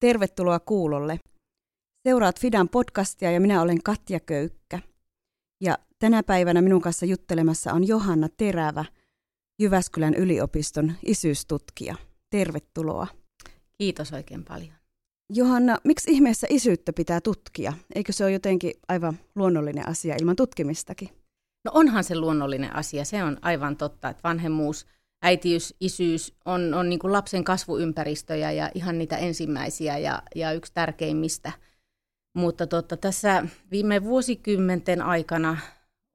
Tervetuloa kuulolle. Seuraat Fidan podcastia ja minä olen Katja Köykkä. Ja tänä päivänä minun kanssa juttelemassa on Johanna Terävä, Jyväskylän yliopiston isyystutkija. Tervetuloa. Kiitos oikein paljon. Johanna, miksi ihmeessä isyyttä pitää tutkia? Eikö se ole jotenkin aivan luonnollinen asia ilman tutkimistakin? No onhan se luonnollinen asia, se on aivan totta, että vanhemmuus, äitiys, isyys on, on niin kuin lapsen kasvuympäristöjä ja ihan niitä ensimmäisiä ja, ja yksi tärkeimmistä. Mutta totta, tässä viime vuosikymmenten aikana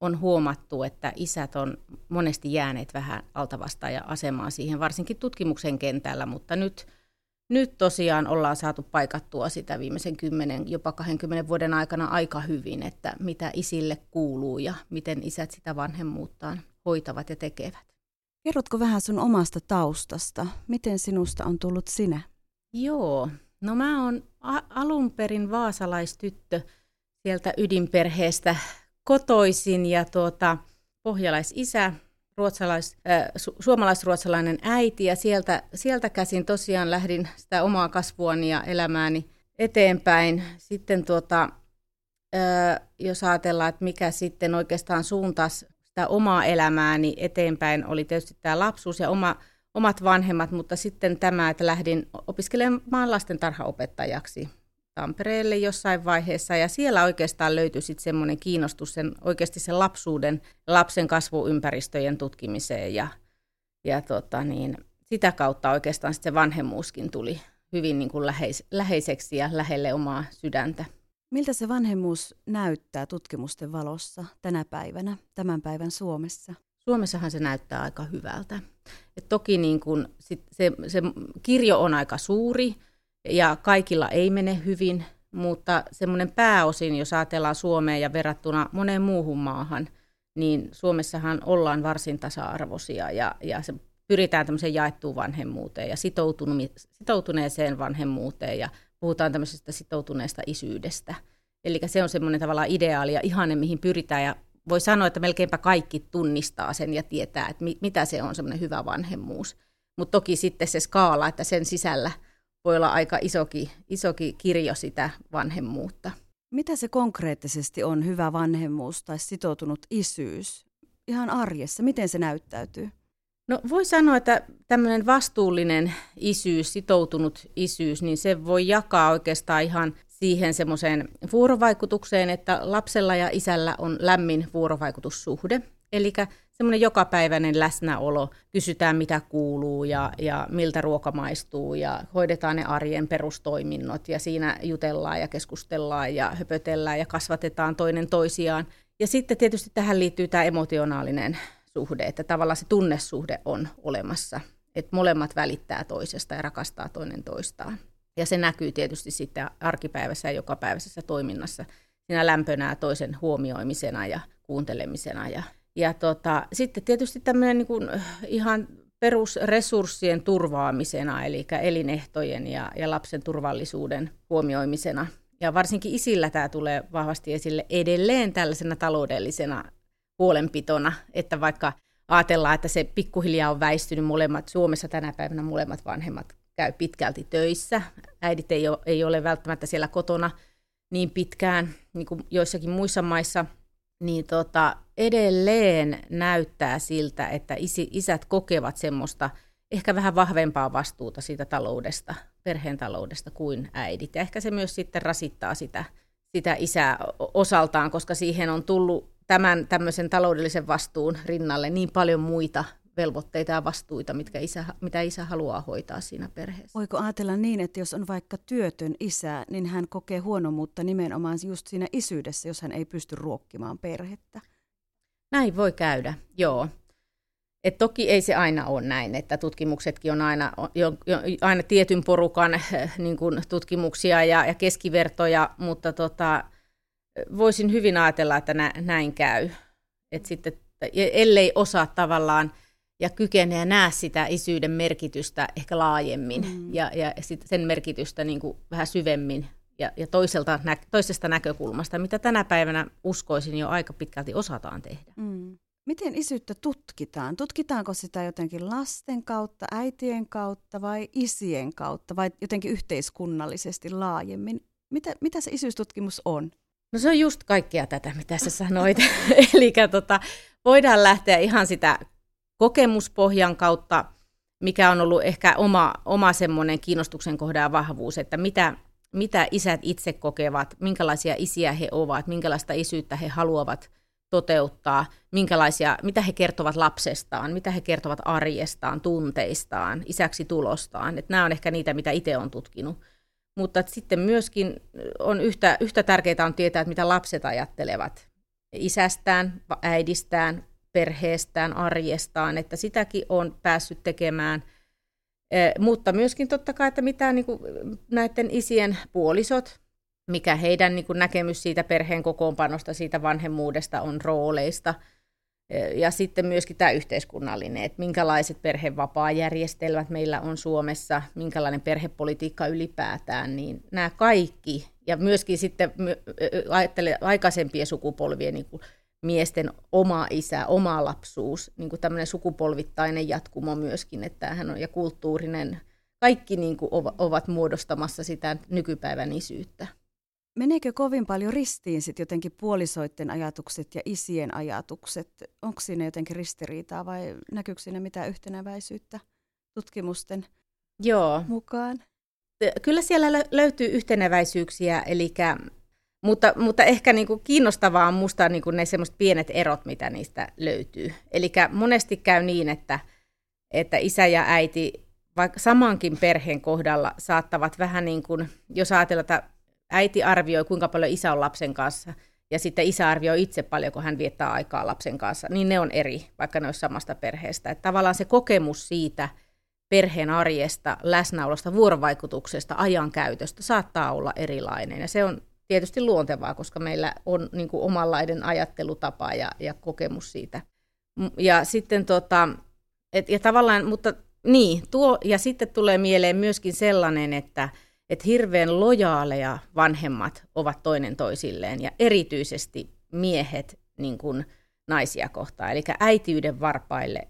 on huomattu, että isät on monesti jääneet vähän altavasta ja asemaan siihen, varsinkin tutkimuksen kentällä, mutta nyt, nyt tosiaan ollaan saatu paikattua sitä viimeisen 10, jopa 20 vuoden aikana aika hyvin, että mitä isille kuuluu ja miten isät sitä vanhemmuuttaan hoitavat ja tekevät. Kerrotko vähän sun omasta taustasta? Miten sinusta on tullut sinä? Joo, no mä oon a- alun perin vaasalaistyttö sieltä ydinperheestä kotoisin ja tuota, pohjalaisisä, ruotsalais, äh, su- suomalaisruotsalainen äiti ja sieltä, sieltä käsin tosiaan lähdin sitä omaa kasvuani ja elämääni eteenpäin. Sitten tuota, äh, jos ajatellaan, että mikä sitten oikeastaan suuntas sitä omaa elämääni eteenpäin, oli tietysti tämä lapsuus ja oma, omat vanhemmat, mutta sitten tämä, että lähdin opiskelemaan lastentarhaopettajaksi Tampereelle jossain vaiheessa ja siellä oikeastaan löytyi sitten semmoinen kiinnostus sen, oikeasti sen lapsuuden, lapsen kasvuympäristöjen tutkimiseen ja, ja tota niin, sitä kautta oikeastaan sitten se vanhemmuuskin tuli hyvin niin kuin läheis, läheiseksi ja lähelle omaa sydäntä. Miltä se vanhemmuus näyttää tutkimusten valossa tänä päivänä, tämän päivän Suomessa? Suomessahan se näyttää aika hyvältä. Et toki niin kun sit se, se kirjo on aika suuri, ja kaikilla ei mene hyvin, mutta semmoinen pääosin, jos ajatellaan Suomea ja verrattuna moneen muuhun maahan, niin Suomessahan ollaan varsin tasa-arvoisia ja, ja se pyritään tämmöiseen jaettuun vanhemmuuteen ja sitoutuneeseen vanhemmuuteen ja puhutaan tämmöisestä sitoutuneesta isyydestä. Eli se on semmoinen tavallaan ideaali ja ihanne, mihin pyritään ja voi sanoa, että melkeinpä kaikki tunnistaa sen ja tietää, että mitä se on semmoinen hyvä vanhemmuus. Mutta toki sitten se skaala, että sen sisällä – voi olla aika isoki, isoki kirjo sitä vanhemmuutta. Mitä se konkreettisesti on hyvä vanhemmuus tai sitoutunut isyys ihan arjessa? Miten se näyttäytyy? No voi sanoa, että tämmöinen vastuullinen isyys, sitoutunut isyys, niin se voi jakaa oikeastaan ihan siihen semmoiseen vuorovaikutukseen, että lapsella ja isällä on lämmin vuorovaikutussuhde. Eli semmoinen jokapäiväinen läsnäolo, kysytään mitä kuuluu ja, ja miltä ruoka maistuu ja hoidetaan ne arjen perustoiminnot ja siinä jutellaan ja keskustellaan ja höpötellään ja kasvatetaan toinen toisiaan. Ja sitten tietysti tähän liittyy tämä emotionaalinen suhde, että tavallaan se tunnesuhde on olemassa, että molemmat välittää toisesta ja rakastaa toinen toistaan. Ja se näkyy tietysti sitten arkipäivässä ja jokapäiväisessä toiminnassa siinä lämpönä toisen huomioimisena ja kuuntelemisena ja ja tota, sitten tietysti tämmöinen niin kuin ihan perusresurssien turvaamisena, eli elinehtojen ja, ja lapsen turvallisuuden huomioimisena. Ja varsinkin isillä tämä tulee vahvasti esille edelleen tällaisena taloudellisena huolenpitona, että vaikka ajatellaan, että se pikkuhiljaa on väistynyt molemmat, Suomessa tänä päivänä molemmat vanhemmat käy pitkälti töissä, äidit ei ole, ei ole välttämättä siellä kotona niin pitkään, niin kuin joissakin muissa maissa – niin tota, edelleen näyttää siltä, että isi, isät kokevat semmoista ehkä vähän vahvempaa vastuuta siitä taloudesta, perheen taloudesta kuin äidit. Ja ehkä se myös sitten rasittaa sitä, sitä isää osaltaan, koska siihen on tullut tämän tämmöisen taloudellisen vastuun rinnalle niin paljon muita velvoitteita ja vastuita, mitkä isä, mitä isä haluaa hoitaa siinä perheessä. Voiko ajatella niin, että jos on vaikka työtön isä, niin hän kokee huonomuutta nimenomaan just siinä isyydessä, jos hän ei pysty ruokkimaan perhettä? Näin voi käydä, joo. Et toki ei se aina ole näin, että tutkimuksetkin on aina, jo, jo, aina tietyn porukan niin kuin tutkimuksia ja, ja keskivertoja, mutta tota, voisin hyvin ajatella, että nä, näin käy. Et sitten, ellei osaa tavallaan ja kykenee ja näe sitä isyyden merkitystä ehkä laajemmin mm. ja, ja sit sen merkitystä niin kuin vähän syvemmin ja, ja toiselta, nä, toisesta näkökulmasta, mitä tänä päivänä uskoisin jo aika pitkälti osataan tehdä. Mm. miten isyyttä tutkitaan? Tutkitaanko sitä jotenkin lasten kautta, äitien kautta vai isien kautta vai jotenkin yhteiskunnallisesti laajemmin? Mitä, mitä se isyystutkimus on? No se on just kaikkea tätä, mitä sä sanoit. Eli tota, voidaan lähteä ihan sitä kokemuspohjan kautta, mikä on ollut ehkä oma, oma semmoinen kiinnostuksen kohda ja vahvuus, että mitä, mitä isät itse kokevat, minkälaisia isiä he ovat, minkälaista isyyttä he haluavat toteuttaa, minkälaisia, mitä he kertovat lapsestaan, mitä he kertovat arjestaan, tunteistaan, isäksi tulostaan. Että nämä on ehkä niitä, mitä itse olen tutkinut. Mutta sitten myöskin on yhtä, yhtä tärkeää on tietää, että mitä lapset ajattelevat isästään, äidistään, perheestään, arjestaan, että sitäkin on päässyt tekemään. Mutta myöskin totta kai, että mitä niin kuin näiden isien puolisot, mikä heidän niin kuin näkemys siitä perheen kokoonpanosta, siitä vanhemmuudesta on rooleista. Ja sitten myöskin tämä yhteiskunnallinen, että minkälaiset perhevapaajärjestelmät meillä on Suomessa, minkälainen perhepolitiikka ylipäätään, niin nämä kaikki, ja myöskin sitten ajattelen aikaisempien sukupolvien niin kuin miesten oma isä, oma lapsuus, niin kuin tämmöinen sukupolvittainen jatkumo myöskin, että hän on, ja kulttuurinen, kaikki niin kuin ovat muodostamassa sitä nykypäivän isyyttä. Meneekö kovin paljon ristiin sit jotenkin puolisoiden ajatukset ja isien ajatukset? Onko siinä jotenkin ristiriitaa vai näkyykö siinä mitään yhtenäväisyyttä tutkimusten Joo. mukaan? Kyllä siellä löytyy yhtenäväisyyksiä, eli, mutta, mutta ehkä niin kuin kiinnostavaa on minusta niin kuin ne semmoiset pienet erot, mitä niistä löytyy. Eli monesti käy niin, että, että isä ja äiti vaikka samankin perheen kohdalla saattavat vähän niin kuin, jos ajatellaan, että äiti arvioi, kuinka paljon isä on lapsen kanssa, ja sitten isä arvioi itse paljon, kun hän viettää aikaa lapsen kanssa, niin ne on eri, vaikka ne olisi samasta perheestä. Että tavallaan se kokemus siitä perheen arjesta, läsnäolosta, vuorovaikutuksesta, ajankäytöstä saattaa olla erilainen. Ja se on tietysti luontevaa, koska meillä on niin kuin omanlainen ajattelutapa ja, ja kokemus siitä. Ja sitten tota, et, ja tavallaan, mutta niin, tuo, ja sitten tulee mieleen myöskin sellainen, että että hirveän lojaaleja vanhemmat ovat toinen toisilleen ja erityisesti miehet niin kuin naisia kohtaan. Eli äitiyden varpaille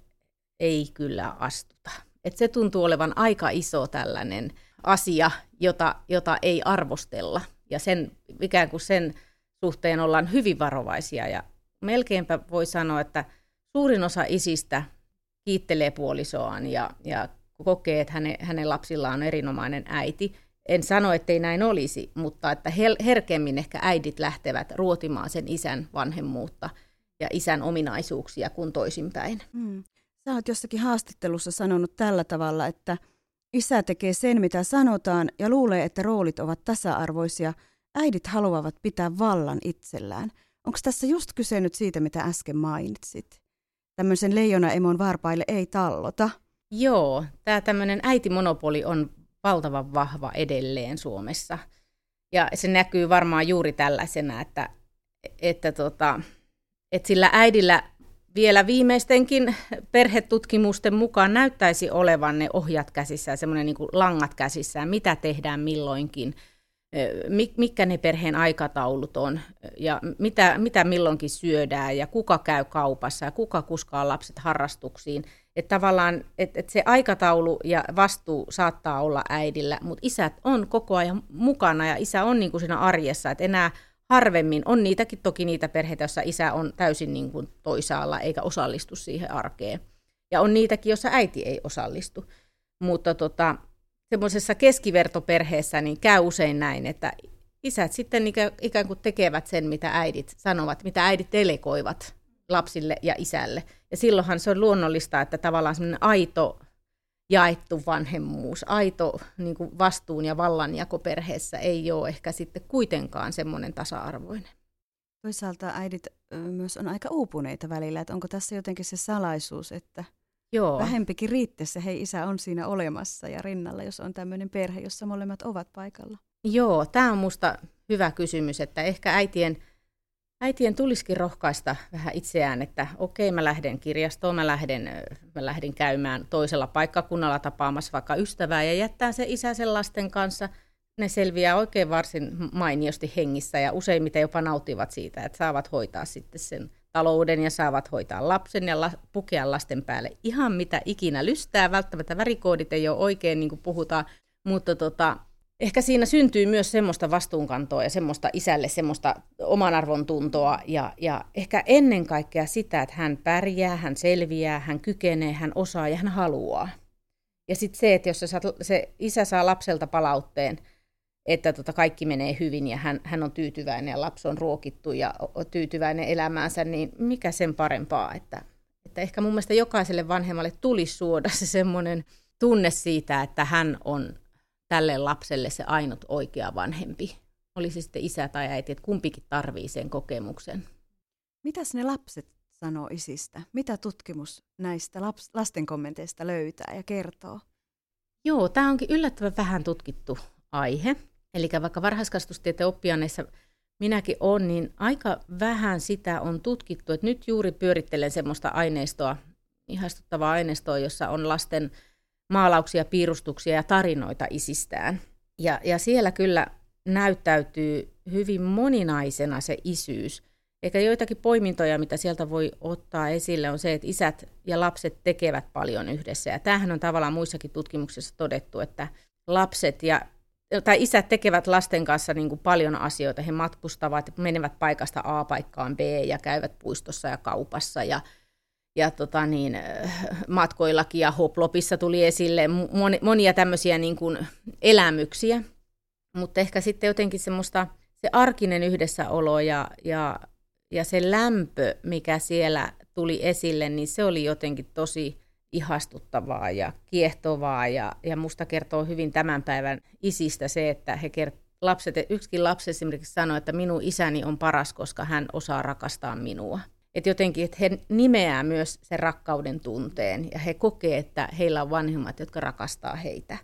ei kyllä astuta. Et se tuntuu olevan aika iso tällainen asia, jota, jota ei arvostella. Ja sen, ikään kuin sen suhteen ollaan hyvin varovaisia. Ja melkeinpä voi sanoa, että suurin osa isistä kiittelee puolisoaan ja, ja kokee, että hänen, hänen lapsillaan on erinomainen äiti en sano, ettei näin olisi, mutta että herkemmin ehkä äidit lähtevät ruotimaan sen isän vanhemmuutta ja isän ominaisuuksia kuin toisinpäin. Hmm. Sä oot jossakin haastattelussa sanonut tällä tavalla, että isä tekee sen, mitä sanotaan ja luulee, että roolit ovat tasa-arvoisia. Äidit haluavat pitää vallan itsellään. Onko tässä just kyse nyt siitä, mitä äsken mainitsit? Tämmöisen leijona-emon varpaille ei tallota. Joo, tämä tämmöinen äitimonopoli on valtavan vahva edelleen Suomessa. Ja se näkyy varmaan juuri tällaisena, että, että, tota, että sillä äidillä vielä viimeistenkin perhetutkimusten mukaan näyttäisi olevan ne ohjat käsissään, semmoinen niin langat käsissään, mitä tehdään milloinkin, mitkä ne perheen aikataulut on? Ja mitä, mitä milloinkin syödään? Ja kuka käy kaupassa? Ja kuka kuskaa lapset harrastuksiin – että tavallaan että, että se aikataulu ja vastuu saattaa olla äidillä, mutta isät on koko ajan mukana ja isä on niin kuin siinä arjessa, että enää harvemmin on niitäkin toki niitä perheitä, joissa isä on täysin niin kuin toisaalla eikä osallistu siihen arkeen. Ja on niitäkin, joissa äiti ei osallistu. Mutta tota, semmoisessa keskivertoperheessä niin käy usein näin, että isät sitten ikään kuin tekevät sen, mitä äidit sanovat, mitä äidit delegoivat lapsille ja isälle. Ja silloinhan se on luonnollista, että tavallaan semmoinen aito jaettu vanhemmuus, aito niin kuin vastuun ja vallanjako perheessä ei ole ehkä sitten kuitenkaan semmoinen tasa-arvoinen. Toisaalta äidit myös on aika uupuneita välillä, että onko tässä jotenkin se salaisuus, että Joo. vähempikin riittäessä, hei isä on siinä olemassa ja rinnalla, jos on tämmöinen perhe, jossa molemmat ovat paikalla. Joo, tämä on minusta hyvä kysymys, että ehkä äitien – äitien tulisikin rohkaista vähän itseään, että okei, mä lähden kirjastoon, mä lähden, mä lähden käymään toisella paikkakunnalla tapaamassa vaikka ystävää ja jättää se isä sen lasten kanssa. Ne selviää oikein varsin mainiosti hengissä ja useimmiten jopa nauttivat siitä, että saavat hoitaa sitten sen talouden ja saavat hoitaa lapsen ja la- pukea lasten päälle ihan mitä ikinä lystää. Välttämättä värikoodit ei ole oikein, niin kuin puhutaan, mutta tota, ehkä siinä syntyy myös semmoista vastuunkantoa ja semmoista isälle semmoista oman arvon tuntoa ja, ja ehkä ennen kaikkea sitä, että hän pärjää, hän selviää, hän kykenee, hän osaa ja hän haluaa. Ja sitten se, että jos se, se isä saa lapselta palautteen, että tota kaikki menee hyvin ja hän, hän on tyytyväinen ja lapsi on ruokittu ja on tyytyväinen elämäänsä, niin mikä sen parempaa, että, että ehkä mun mielestä jokaiselle vanhemmalle tulisi suoda se semmoinen tunne siitä, että hän on tälle lapselle se ainut oikea vanhempi. Oli se sitten isä tai äiti, että kumpikin tarvii sen kokemuksen. Mitäs ne lapset sanoo isistä? Mitä tutkimus näistä laps- lasten kommenteista löytää ja kertoo? Joo, tämä onkin yllättävän vähän tutkittu aihe. Eli vaikka varhaiskasvatustieteen oppiaineissa minäkin on, niin aika vähän sitä on tutkittu. Että nyt juuri pyörittelen semmoista aineistoa, ihastuttavaa aineistoa, jossa on lasten maalauksia, piirustuksia ja tarinoita isistään. Ja, ja siellä kyllä näyttäytyy hyvin moninaisena se isyys. Eikä joitakin poimintoja, mitä sieltä voi ottaa esille, on se, että isät ja lapset tekevät paljon yhdessä. Ja tämähän on tavallaan muissakin tutkimuksissa todettu, että lapset ja tai isät tekevät lasten kanssa niin kuin paljon asioita. He matkustavat, menevät paikasta A paikkaan B ja käyvät puistossa ja kaupassa ja ja tota niin, matkoillakin ja Hoplopissa tuli esille monia tämmöisiä niin kuin elämyksiä, mutta ehkä sitten jotenkin semmoista se arkinen yhdessäolo ja, ja, ja se lämpö, mikä siellä tuli esille, niin se oli jotenkin tosi ihastuttavaa ja kiehtovaa ja, ja musta kertoo hyvin tämän päivän isistä se, että he kert- lapset, yksikin lapsi esimerkiksi sanoi, että minun isäni on paras, koska hän osaa rakastaa minua. Että jotenkin, että he nimeää myös sen rakkauden tunteen ja he kokee, että heillä on vanhemmat, jotka rakastaa heitä.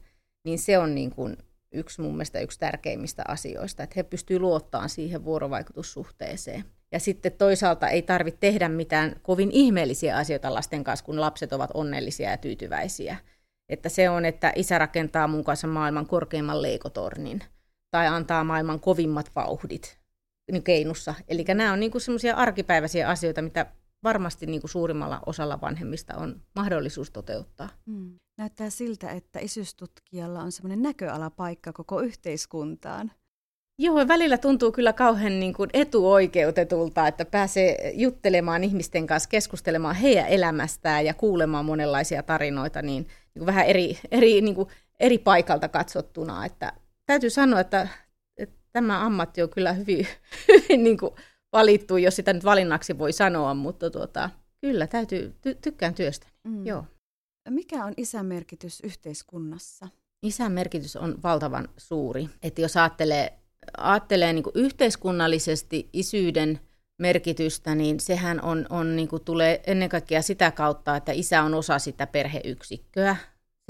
Niin se on niin kuin yksi mun mielestä yksi tärkeimmistä asioista, että he pystyvät luottamaan siihen vuorovaikutussuhteeseen. Ja sitten toisaalta ei tarvitse tehdä mitään kovin ihmeellisiä asioita lasten kanssa, kun lapset ovat onnellisia ja tyytyväisiä. Että se on, että isä rakentaa mun kanssa maailman korkeimman leikotornin tai antaa maailman kovimmat vauhdit keinussa. Eli nämä on niin semmoisia arkipäiväisiä asioita, mitä varmasti niin kuin suurimmalla osalla vanhemmista on mahdollisuus toteuttaa. Mm. Näyttää siltä, että isyystutkijalla on semmoinen näköalapaikka koko yhteiskuntaan. Joo, välillä tuntuu kyllä kauhean niin kuin etuoikeutetulta, että pääsee juttelemaan ihmisten kanssa, keskustelemaan heidän elämästään ja kuulemaan monenlaisia tarinoita niin, niin kuin vähän eri, eri, niin kuin eri paikalta katsottuna. Että täytyy sanoa, että tämä ammatti on kyllä hyvin, hyvin niin kuin valittu, jos sitä nyt valinnaksi voi sanoa, mutta tuota, kyllä täytyy, ty- tykkään työstä. Mm. Joo. Mikä on isän merkitys yhteiskunnassa? Isän merkitys on valtavan suuri. Että jos ajattelee, ajattelee niin yhteiskunnallisesti isyyden merkitystä, niin sehän on, on niin kuin tulee ennen kaikkea sitä kautta, että isä on osa sitä perheyksikköä.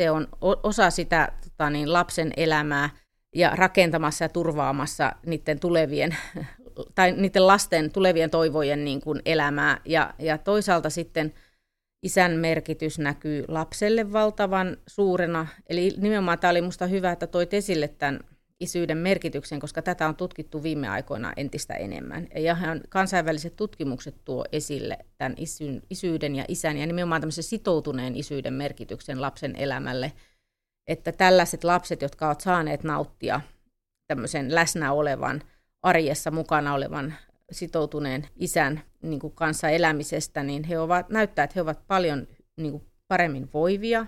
Se on osa sitä tota niin, lapsen elämää ja rakentamassa ja turvaamassa niiden tulevien tai niiden lasten tulevien toivojen niin kuin elämää. Ja, ja toisaalta sitten isän merkitys näkyy lapselle valtavan suurena. Eli nimenomaan tämä oli minusta hyvä, että toit esille tämän isyyden merkityksen, koska tätä on tutkittu viime aikoina entistä enemmän. Ja kansainväliset tutkimukset tuo esille tämän isyyden ja isän ja nimenomaan tämmöisen sitoutuneen isyyden merkityksen lapsen elämälle – että tällaiset lapset, jotka ovat saaneet nauttia tämmöisen läsnä olevan, arjessa mukana olevan sitoutuneen isän niin kuin kanssa elämisestä, niin he ovat, näyttää, että he ovat paljon niin kuin paremmin voivia.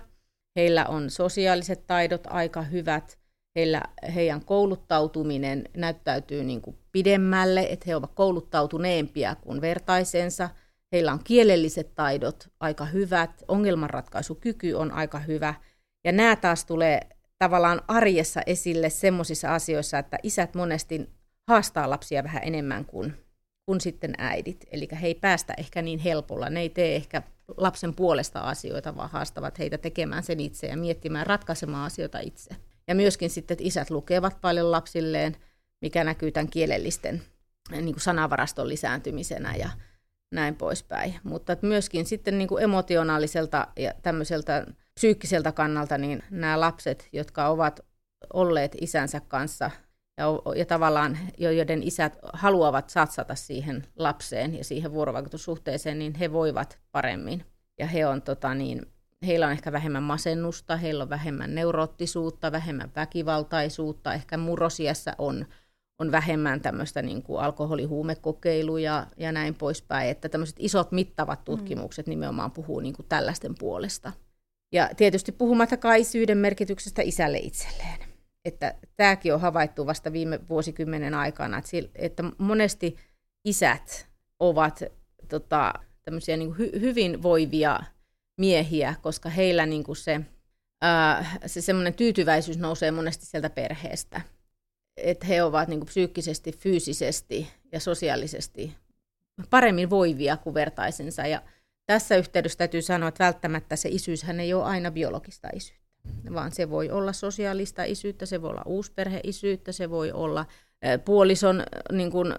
Heillä on sosiaaliset taidot aika hyvät. Heillä, heidän kouluttautuminen näyttäytyy niin kuin pidemmälle, että he ovat kouluttautuneempia kuin vertaisensa. Heillä on kielelliset taidot aika hyvät, ongelmanratkaisukyky on aika hyvä – ja nämä taas tulee tavallaan arjessa esille semmoisissa asioissa, että isät monesti haastaa lapsia vähän enemmän kuin, kuin sitten äidit. Eli he ei päästä ehkä niin helpolla, ne ei tee ehkä lapsen puolesta asioita, vaan haastavat heitä tekemään sen itse ja miettimään, ratkaisemaan asioita itse. Ja myöskin sitten, että isät lukevat paljon lapsilleen, mikä näkyy tämän kielellisten niin kuin sanavaraston lisääntymisenä ja näin poispäin. Mutta myöskin sitten niin kuin emotionaaliselta ja tämmöiseltä psyykkiseltä kannalta, niin nämä lapset, jotka ovat olleet isänsä kanssa ja, ja tavallaan joiden isät haluavat satsata siihen lapseen ja siihen vuorovaikutussuhteeseen, niin he voivat paremmin. Ja he on, tota, niin, heillä on ehkä vähemmän masennusta, heillä on vähemmän neuroottisuutta, vähemmän väkivaltaisuutta, ehkä murrosiassa on, on vähemmän tämmöistä niin kuin alkoholihuumekokeiluja ja näin poispäin, että tämmöiset isot mittavat mm. tutkimukset mm. nimenomaan puhuu niin kuin tällaisten puolesta. Ja tietysti puhumattakaan isyyden merkityksestä isälle itselleen. Että tämäkin on havaittu vasta viime vuosikymmenen aikana, että, monesti isät ovat tota, tämmöisiä niin hy, hyvinvoivia miehiä, koska heillä niin kuin se, ää, se semmoinen tyytyväisyys nousee monesti sieltä perheestä. Että he ovat niin kuin psyykkisesti, fyysisesti ja sosiaalisesti paremmin voivia kuin vertaisensa. Ja tässä yhteydessä täytyy sanoa, että välttämättä se isyyshän ei ole aina biologista isyyttä, vaan se voi olla sosiaalista isyyttä, se voi olla uusperheisyyttä, se voi olla puolison niin kuin,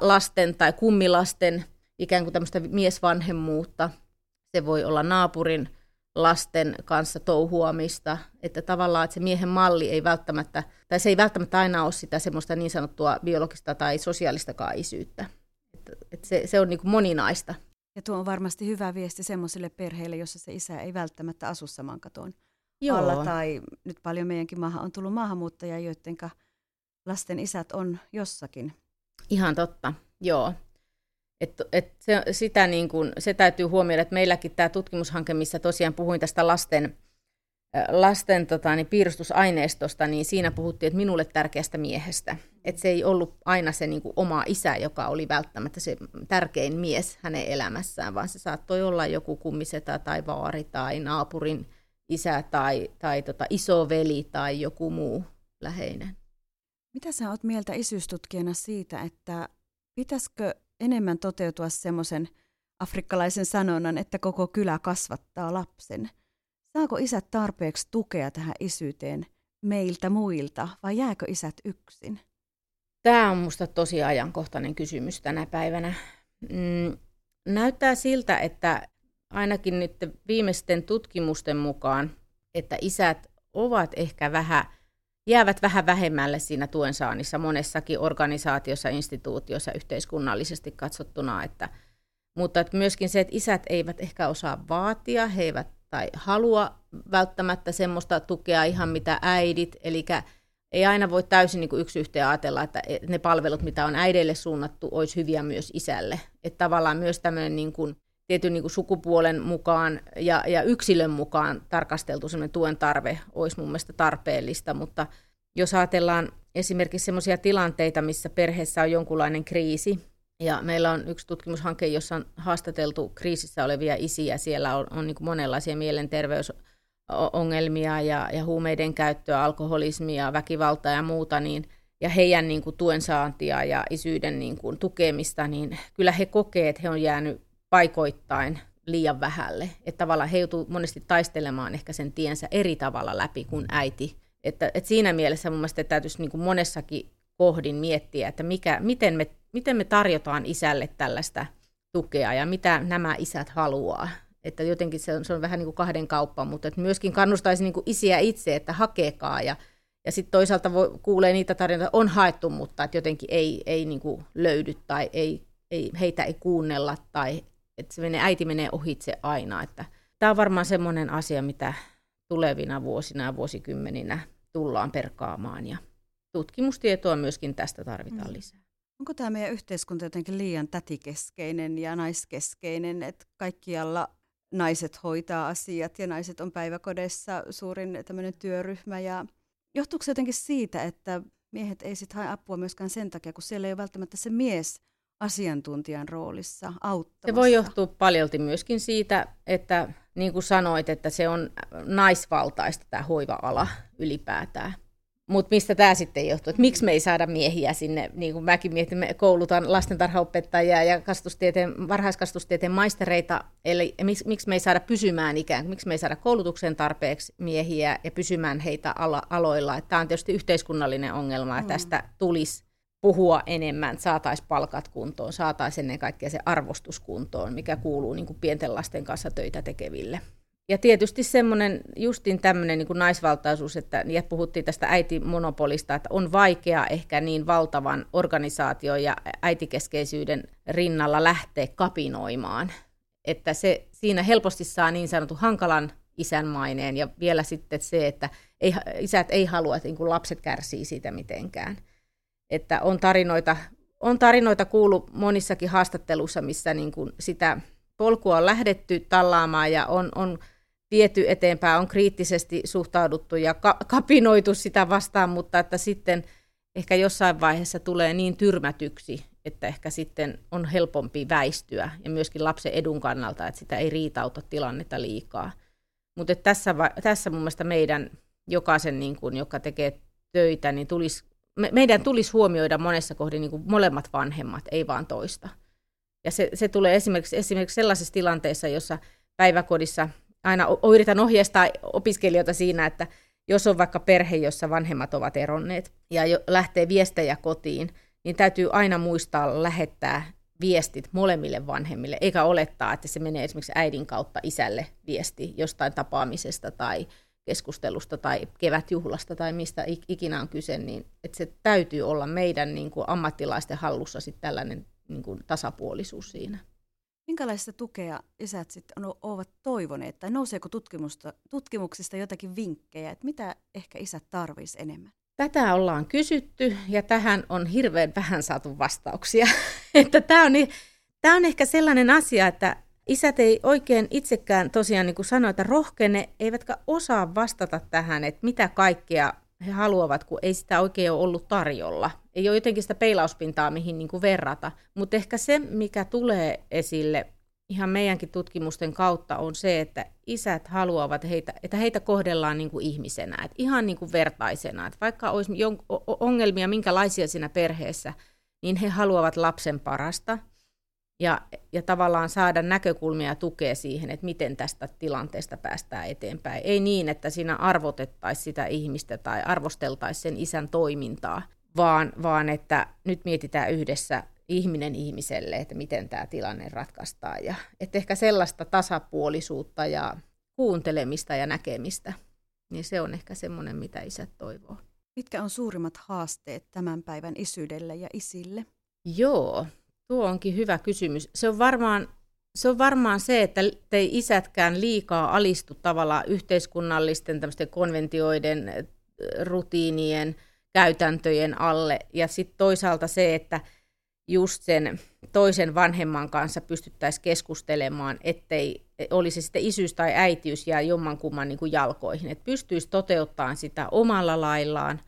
lasten tai kummilasten ikään kuin tämmöistä miesvanhemmuutta. Se voi olla naapurin lasten kanssa touhuamista, että tavallaan että se miehen malli ei välttämättä, tai se ei välttämättä aina ole sitä semmoista niin sanottua biologista tai sosiaalista isyyttä. Että, että se, se on niin kuin moninaista. Ja tuo on varmasti hyvä viesti semmoisille perheille, jossa se isä ei välttämättä asu saman katon Joo. alla. Tai nyt paljon meidänkin maahan on tullut maahanmuuttajia, joiden lasten isät on jossakin. Ihan totta, joo. Et, et se, sitä niin kun, se täytyy huomioida, että meilläkin tämä tutkimushanke, missä tosiaan puhuin tästä lasten, lasten tota, niin piirustusaineistosta, niin siinä puhuttiin, että minulle tärkeästä miehestä. Että se ei ollut aina se niin kuin, oma isä, joka oli välttämättä se tärkein mies hänen elämässään, vaan se saattoi olla joku kummisetä tai vaari tai naapurin isä tai, tai tota, isoveli tai joku muu läheinen. Mitä sä oot mieltä isyystutkijana siitä, että pitäisikö enemmän toteutua semmoisen afrikkalaisen sanonnan, että koko kylä kasvattaa lapsen? Saako isät tarpeeksi tukea tähän isyyteen meiltä muilta vai jääkö isät yksin? Tämä on minusta tosi ajankohtainen kysymys tänä päivänä. Mm, näyttää siltä, että ainakin nyt viimeisten tutkimusten mukaan, että isät ovat ehkä vähän, jäävät vähän vähemmälle siinä tuen saannissa monessakin organisaatiossa, instituutiossa yhteiskunnallisesti katsottuna, että, mutta myöskin se, että isät eivät ehkä osaa vaatia, he eivät tai halua välttämättä semmoista tukea ihan mitä äidit, eli ei aina voi täysin niin kuin yksi yhteen ajatella, että ne palvelut, mitä on äideille suunnattu, olisi hyviä myös isälle. Että tavallaan myös tämmöinen niin kuin tietyn niin kuin sukupuolen mukaan ja, ja yksilön mukaan tarkasteltu semmoinen tuen tarve olisi mun mielestä tarpeellista, mutta jos ajatellaan esimerkiksi sellaisia tilanteita, missä perheessä on jonkunlainen kriisi, ja meillä on yksi tutkimushanke, jossa on haastateltu kriisissä olevia isiä, siellä on, on niin monenlaisia mielenterveysongelmia ja, ja huumeiden käyttöä, alkoholismia, väkivaltaa ja muuta, niin ja heidän niin kuin, tuen saantia ja isyyden niin kuin, tukemista, niin kyllä he kokee, että he on jäänyt paikoittain liian vähälle. Että tavallaan he joutuu monesti taistelemaan ehkä sen tiensä eri tavalla läpi kuin äiti. Että, että siinä mielessä mun mielestä täytyisi niin kuin monessakin kohdin miettiä, että mikä, miten, me, miten me tarjotaan isälle tällaista tukea ja mitä nämä isät haluaa. Että jotenkin se on, se on vähän niin kuin kahden kauppa, mutta että myöskin kannustaisi niin kuin isiä itse, että hakekaa ja, ja sitten toisaalta voi, kuulee niitä tarinoita, on haettu, mutta että jotenkin ei, ei niin kuin löydy tai ei, ei, heitä ei kuunnella tai että se menee, äiti menee ohitse aina. Että tämä on varmaan semmoinen asia, mitä tulevina vuosina ja vuosikymmeninä tullaan perkaamaan ja tutkimustietoa myöskin tästä tarvitaan mm. lisää. Onko tämä meidän yhteiskunta jotenkin liian tätikeskeinen ja naiskeskeinen, että kaikkialla naiset hoitaa asiat ja naiset on päiväkodessa suurin tämmöinen työryhmä ja johtuuko se jotenkin siitä, että miehet ei sitten hae apua myöskään sen takia, kun siellä ei ole välttämättä se mies asiantuntijan roolissa auttamassa? Se voi johtua paljolti myöskin siitä, että niin kuin sanoit, että se on naisvaltaista tämä hoiva-ala ylipäätään. Mutta mistä tämä sitten johtuu? Että miksi me ei saada miehiä sinne, niin kuin mäkin mietin, me koulutan lastentarhaopettajia ja kastustieteen, varhaiskastustieteen maistereita, eli miksi, miksi me ei saada pysymään ikään kuin, miksi me ei saada koulutuksen tarpeeksi miehiä ja pysymään heitä alo- aloilla. Tämä on tietysti yhteiskunnallinen ongelma, ja mm. tästä tulisi puhua enemmän, saataisiin palkat kuntoon, saataisiin ennen kaikkea se arvostus kuntoon, mikä kuuluu niin kuin pienten lasten kanssa töitä tekeville. Ja tietysti semmoinen justin tämmöinen niin naisvaltaisuus, että ja puhuttiin tästä äitimonopolista, että on vaikea ehkä niin valtavan organisaation ja äitikeskeisyyden rinnalla lähteä kapinoimaan. Että se siinä helposti saa niin sanotun hankalan isänmaineen ja vielä sitten se, että ei, isät ei halua, että niin lapset kärsii siitä mitenkään. Että on tarinoita, on tarinoita kuullut monissakin haastatteluissa, missä niin kuin sitä polkua on lähdetty tallaamaan ja on, on viety eteenpäin, on kriittisesti suhtauduttu ja ka- kapinoitu sitä vastaan, mutta että sitten ehkä jossain vaiheessa tulee niin tyrmätyksi, että ehkä sitten on helpompi väistyä ja myöskin lapsen edun kannalta, että sitä ei riitauta tilannetta liikaa. Mutta tässä, tässä mun mielestä meidän jokaisen, niin kun, joka tekee töitä, niin tulisi, me, meidän tulisi huomioida monessa kohdin niin molemmat vanhemmat, ei vaan toista. Ja se, se tulee esimerkiksi, esimerkiksi sellaisessa tilanteessa, jossa päiväkodissa aina yritän ohjeistaa opiskelijoita siinä, että jos on vaikka perhe, jossa vanhemmat ovat eronneet ja jo lähtee viestejä kotiin, niin täytyy aina muistaa lähettää viestit molemmille vanhemmille, eikä olettaa, että se menee esimerkiksi äidin kautta isälle viesti jostain tapaamisesta tai keskustelusta tai kevätjuhlasta tai mistä ikinä on kyse, niin että se täytyy olla meidän niin kuin ammattilaisten hallussa sitten tällainen niin kuin tasapuolisuus siinä. Minkälaista tukea isät sitten ovat toivoneet, tai nouseeko tutkimusta, tutkimuksista jotakin vinkkejä, että mitä ehkä isät tarvitsisi enemmän? Tätä ollaan kysytty ja tähän on hirveän vähän saatu vastauksia. että tämä, on, tämä on ehkä sellainen asia, että isät ei oikein itsekään tosiaan niin kuin että rohkene, eivätkä osaa vastata tähän, että mitä kaikkea he haluavat, kun ei sitä oikein ole ollut tarjolla. Ei ole jotenkin sitä peilauspintaa, mihin niin kuin verrata. Mutta ehkä se, mikä tulee esille ihan meidänkin tutkimusten kautta, on se, että isät haluavat, heitä, että heitä kohdellaan niin kuin ihmisenä, että ihan niin kuin vertaisena. Että vaikka olisi ongelmia minkälaisia siinä perheessä, niin he haluavat lapsen parasta – ja, ja tavallaan saada näkökulmia ja tukea siihen, että miten tästä tilanteesta päästään eteenpäin. Ei niin, että siinä arvotettaisiin sitä ihmistä tai arvosteltaisiin sen isän toimintaa, vaan, vaan että nyt mietitään yhdessä ihminen ihmiselle, että miten tämä tilanne ratkaistaan. Ja, että ehkä sellaista tasapuolisuutta ja kuuntelemista ja näkemistä, niin se on ehkä semmoinen, mitä isät toivoo. Mitkä on suurimmat haasteet tämän päivän isyydelle ja isille? Joo, Tuo onkin hyvä kysymys. Se on varmaan se, on varmaan se että te isätkään liikaa alistu tavallaan yhteiskunnallisten konventioiden, rutiinien, käytäntöjen alle. Ja sitten toisaalta se, että just sen toisen vanhemman kanssa pystyttäisiin keskustelemaan, ettei olisi sitten isyys tai äitiys jää jommankumman niin kuin jalkoihin. Että pystyisi toteuttamaan sitä omalla laillaan,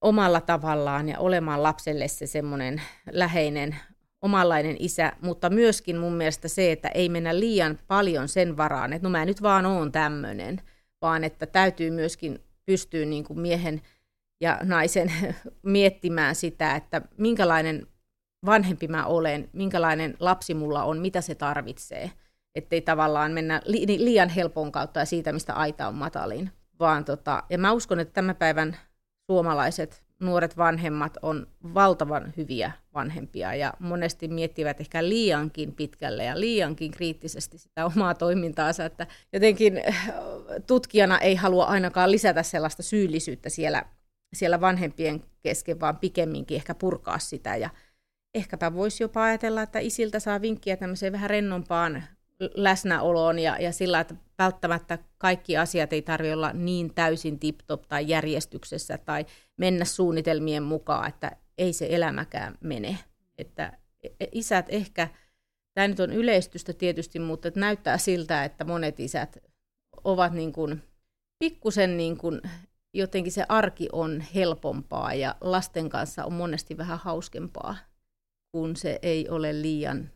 omalla tavallaan ja olemaan lapselle se semmoinen läheinen omanlainen isä, mutta myöskin mun mielestä se, että ei mennä liian paljon sen varaan, että no mä nyt vaan oon tämmöinen, vaan että täytyy myöskin pystyä niin kuin miehen ja naisen miettimään sitä, että minkälainen vanhempi mä olen, minkälainen lapsi mulla on, mitä se tarvitsee, ettei tavallaan mennä li- liian helpon kautta ja siitä, mistä aita on matalin. Vaan tota, ja mä uskon, että tämän päivän suomalaiset nuoret vanhemmat on valtavan hyviä vanhempia ja monesti miettivät ehkä liiankin pitkälle ja liiankin kriittisesti sitä omaa toimintaansa, että jotenkin äh, tutkijana ei halua ainakaan lisätä sellaista syyllisyyttä siellä, siellä vanhempien kesken, vaan pikemminkin ehkä purkaa sitä ja ehkäpä voisi jopa ajatella, että isiltä saa vinkkiä tämmöiseen vähän rennompaan läsnäoloon ja, ja sillä, että välttämättä kaikki asiat ei tarvitse olla niin täysin tip-top tai järjestyksessä tai mennä suunnitelmien mukaan, että ei se elämäkään mene. Että e, e, isät ehkä, tämä nyt on yleistystä tietysti, mutta näyttää siltä, että monet isät ovat niin kuin, pikkusen niin kuin, jotenkin se arki on helpompaa ja lasten kanssa on monesti vähän hauskempaa, kun se ei ole liian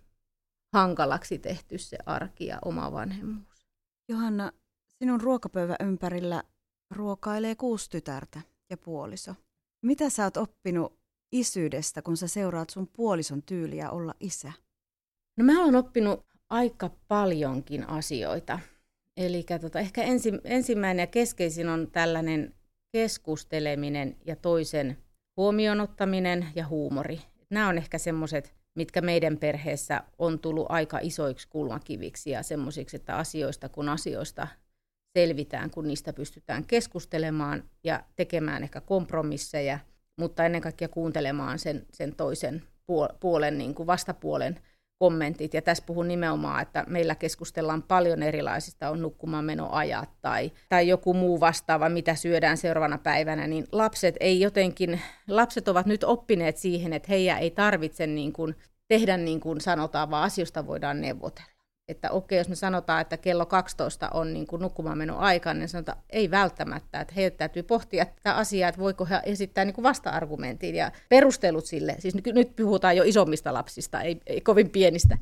hankalaksi tehty se arki ja oma vanhemmuus. Johanna, sinun ruokapöydän ympärillä ruokailee kuusi tytärtä ja puoliso. Mitä sä oot oppinut isyydestä, kun sä seuraat sun puolison tyyliä olla isä? No mä oon oppinut aika paljonkin asioita. Eli tota, ehkä ensi, ensimmäinen ja keskeisin on tällainen keskusteleminen ja toisen huomioon ottaminen ja huumori. Nämä on ehkä semmoiset mitkä meidän perheessä on tullut aika isoiksi kulmakiviksi ja semmoisiksi, että asioista kun asioista selvitään, kun niistä pystytään keskustelemaan ja tekemään ehkä kompromisseja, mutta ennen kaikkea kuuntelemaan sen, sen toisen puolen, niin kuin vastapuolen kommentit. Ja tässä puhun nimenomaan, että meillä keskustellaan paljon erilaisista, on nukkumaanmenoajat tai, tai joku muu vastaava, mitä syödään seuraavana päivänä, niin lapset ei jotenkin, lapset ovat nyt oppineet siihen, että heidän ei tarvitse niin kuin tehdä niin kuin sanotaan, vaan asioista voidaan neuvotella että okei, jos me sanotaan, että kello 12 on niin kuin nukkumaanmenon aika, niin sanotaan, ei välttämättä, että heidän täytyy pohtia tätä asiaa, että voiko he esittää niin kuin vasta-argumentin ja perustelut sille. Siis nyt, puhutaan jo isommista lapsista, ei, ei kovin pienistä.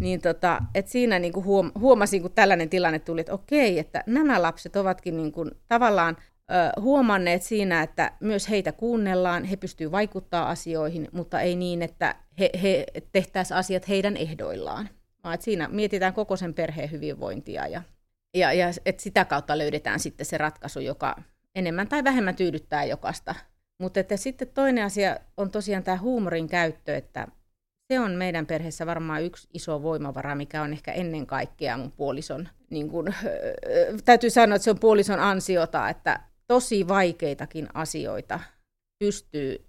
Niin tota, et siinä niin kuin huom, huomasin, kun tällainen tilanne tuli, että okei, että nämä lapset ovatkin niin kuin tavallaan huomanneet siinä, että myös heitä kuunnellaan, he pystyvät vaikuttaa asioihin, mutta ei niin, että he, he tehtäisiin asiat heidän ehdoillaan vaan että siinä mietitään koko sen perheen hyvinvointia ja, ja, ja että sitä kautta löydetään sitten se ratkaisu, joka enemmän tai vähemmän tyydyttää jokasta. Mutta että sitten toinen asia on tosiaan tämä huumorin käyttö, että se on meidän perheessä varmaan yksi iso voimavara, mikä on ehkä ennen kaikkea mun puolison, niin kun, täytyy sanoa, että se on puolison ansiota, että tosi vaikeitakin asioita pystyy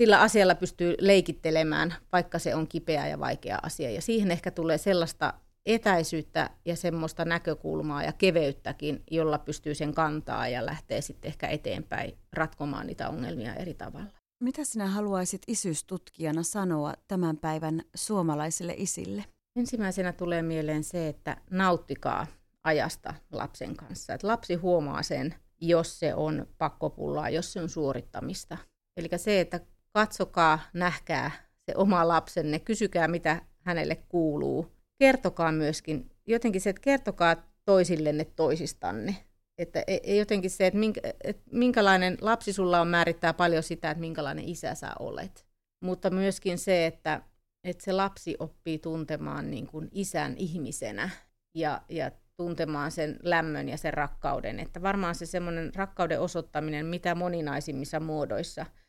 sillä asialla pystyy leikittelemään, vaikka se on kipeä ja vaikea asia. Ja siihen ehkä tulee sellaista etäisyyttä ja semmoista näkökulmaa ja keveyttäkin, jolla pystyy sen kantaa ja lähtee sitten ehkä eteenpäin ratkomaan niitä ongelmia eri tavalla. Mitä sinä haluaisit isyystutkijana sanoa tämän päivän suomalaisille isille? Ensimmäisenä tulee mieleen se, että nauttikaa ajasta lapsen kanssa. Että lapsi huomaa sen, jos se on pakkopullaa, jos se on suorittamista. Eli se, että katsokaa, nähkää se oma lapsenne, kysykää mitä hänelle kuuluu. Kertokaa myöskin, jotenkin se, että kertokaa toisillenne toisistanne. Että ei e, jotenkin se, että, että minkälainen lapsi sulla on, määrittää paljon sitä, että minkälainen isä sä olet. Mutta myöskin se, että, että se lapsi oppii tuntemaan niin kuin isän ihmisenä ja, ja tuntemaan sen lämmön ja sen rakkauden. Että varmaan se semmoinen rakkauden osoittaminen mitä moninaisimmissa muodoissa –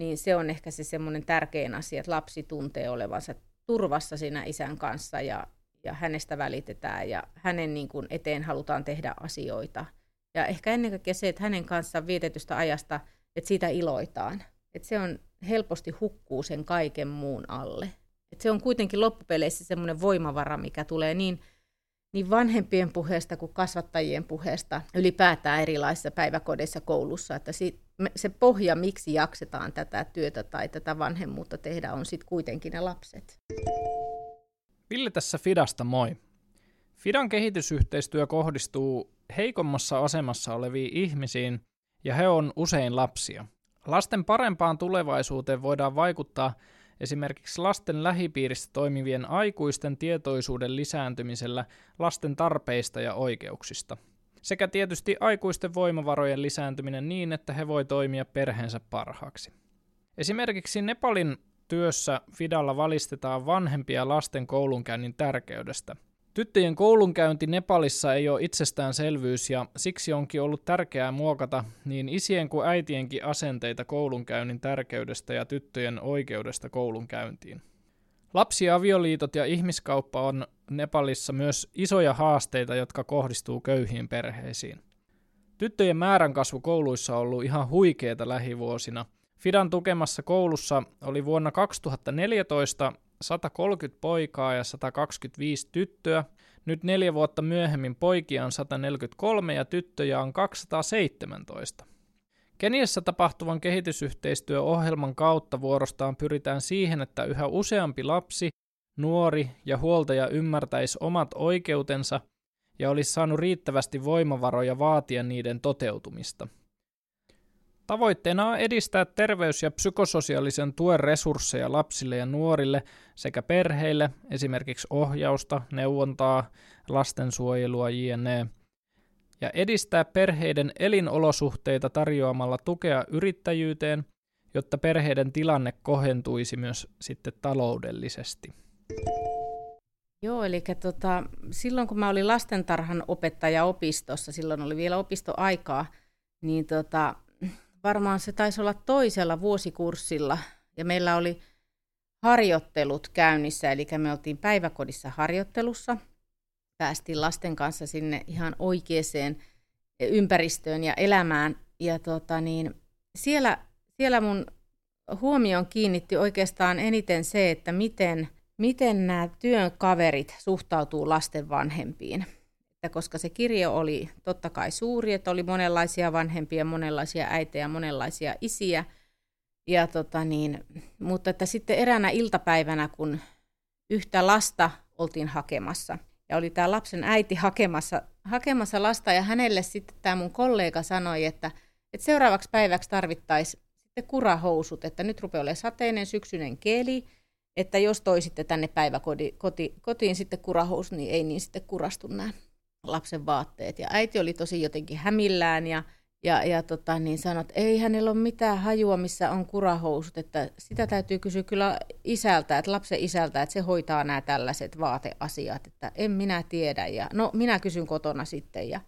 niin se on ehkä se semmoinen tärkein asia, että lapsi tuntee olevansa turvassa siinä isän kanssa ja, ja hänestä välitetään ja hänen niin kuin eteen halutaan tehdä asioita. Ja ehkä ennen kaikkea se, että hänen kanssaan vietetystä ajasta, että siitä iloitaan. Että se on helposti hukkuu sen kaiken muun alle. Että se on kuitenkin loppupeleissä semmoinen voimavara, mikä tulee niin, niin vanhempien puheesta kuin kasvattajien puheesta ylipäätään erilaisissa päiväkodeissa koulussa, että se pohja, miksi jaksetaan tätä työtä tai tätä vanhemmuutta tehdä, on sitten kuitenkin ne lapset. Ville tässä Fidasta moi. Fidan kehitysyhteistyö kohdistuu heikommassa asemassa oleviin ihmisiin, ja he on usein lapsia. Lasten parempaan tulevaisuuteen voidaan vaikuttaa esimerkiksi lasten lähipiirissä toimivien aikuisten tietoisuuden lisääntymisellä lasten tarpeista ja oikeuksista – sekä tietysti aikuisten voimavarojen lisääntyminen niin, että he voi toimia perheensä parhaaksi. Esimerkiksi Nepalin työssä Fidalla valistetaan vanhempia lasten koulunkäynnin tärkeydestä. Tyttöjen koulunkäynti Nepalissa ei ole itsestäänselvyys ja siksi onkin ollut tärkeää muokata niin isien kuin äitienkin asenteita koulunkäynnin tärkeydestä ja tyttöjen oikeudesta koulunkäyntiin. Lapsiavioliitot ja ihmiskauppa on Nepalissa myös isoja haasteita, jotka kohdistuu köyhiin perheisiin. Tyttöjen määrän kasvu kouluissa on ollut ihan huikeeta lähivuosina. Fidan tukemassa koulussa oli vuonna 2014 130 poikaa ja 125 tyttöä. Nyt neljä vuotta myöhemmin poikia on 143 ja tyttöjä on 217. Keniassa tapahtuvan kehitysyhteistyöohjelman kautta vuorostaan pyritään siihen, että yhä useampi lapsi, nuori ja huoltaja ymmärtäisi omat oikeutensa ja olisi saanut riittävästi voimavaroja vaatia niiden toteutumista. Tavoitteena on edistää terveys- ja psykososiaalisen tuen resursseja lapsille ja nuorille sekä perheille, esimerkiksi ohjausta, neuvontaa, lastensuojelua jne ja edistää perheiden elinolosuhteita tarjoamalla tukea yrittäjyyteen, jotta perheiden tilanne kohentuisi myös sitten taloudellisesti. Joo, eli tota, silloin kun mä olin lastentarhan opettaja opistossa, silloin oli vielä opistoaikaa, niin tota, varmaan se taisi olla toisella vuosikurssilla, ja meillä oli harjoittelut käynnissä, eli me oltiin päiväkodissa harjoittelussa – päästiin lasten kanssa sinne ihan oikeaan ympäristöön ja elämään. Ja tota niin, siellä, siellä mun huomioon kiinnitti oikeastaan eniten se, että miten, miten nämä työn kaverit suhtautuu lasten vanhempiin. Että koska se kirjo oli totta kai suuri, että oli monenlaisia vanhempia, monenlaisia äitejä, monenlaisia isiä. Ja tota niin, mutta että sitten eräänä iltapäivänä, kun yhtä lasta oltiin hakemassa, ja oli tämä lapsen äiti hakemassa, hakemassa lasta, ja hänelle sitten tämä mun kollega sanoi, että, että seuraavaksi päiväksi tarvittaisiin sitten kurahousut, että nyt rupeaa olemaan sateinen syksyinen keli, että jos toisitte tänne päiväkotiin koti, kotiin sitten kurahousut, niin ei niin sitten kurastu nämä lapsen vaatteet. Ja äiti oli tosi jotenkin hämillään ja, ja, ja tota, niin sanoi, että ei hänellä ole mitään hajua, missä on kurahousut, että sitä täytyy kysyä kyllä isältä, että lapsen isältä, että se hoitaa nämä tällaiset vaateasiat, että en minä tiedä. Ja no minä kysyn kotona sitten ja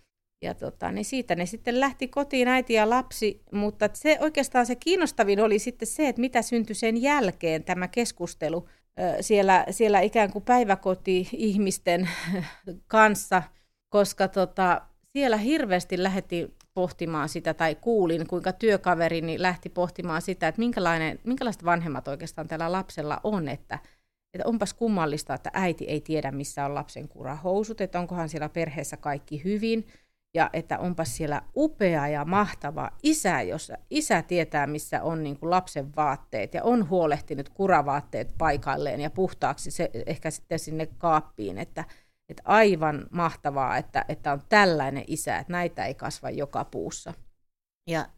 ja tota, niin siitä ne sitten lähti kotiin äiti ja lapsi, mutta se oikeastaan se kiinnostavin oli sitten se, että mitä syntyi sen jälkeen tämä keskustelu siellä, siellä ikään kuin päiväkoti-ihmisten kanssa, koska tota, siellä hirveästi lähti pohtimaan sitä, tai kuulin, kuinka työkaverini lähti pohtimaan sitä, että minkälainen, minkälaiset vanhemmat oikeastaan tällä lapsella on, että, että onpas kummallista, että äiti ei tiedä, missä on lapsen kurahousut, että onkohan siellä perheessä kaikki hyvin, ja että onpas siellä upea ja mahtava isä, jossa isä tietää, missä on niin kuin lapsen vaatteet ja on huolehtinut kuravaatteet paikalleen ja puhtaaksi se, ehkä sitten sinne kaappiin, että, että aivan mahtavaa, että, että on tällainen isä, että näitä ei kasva joka puussa. Ja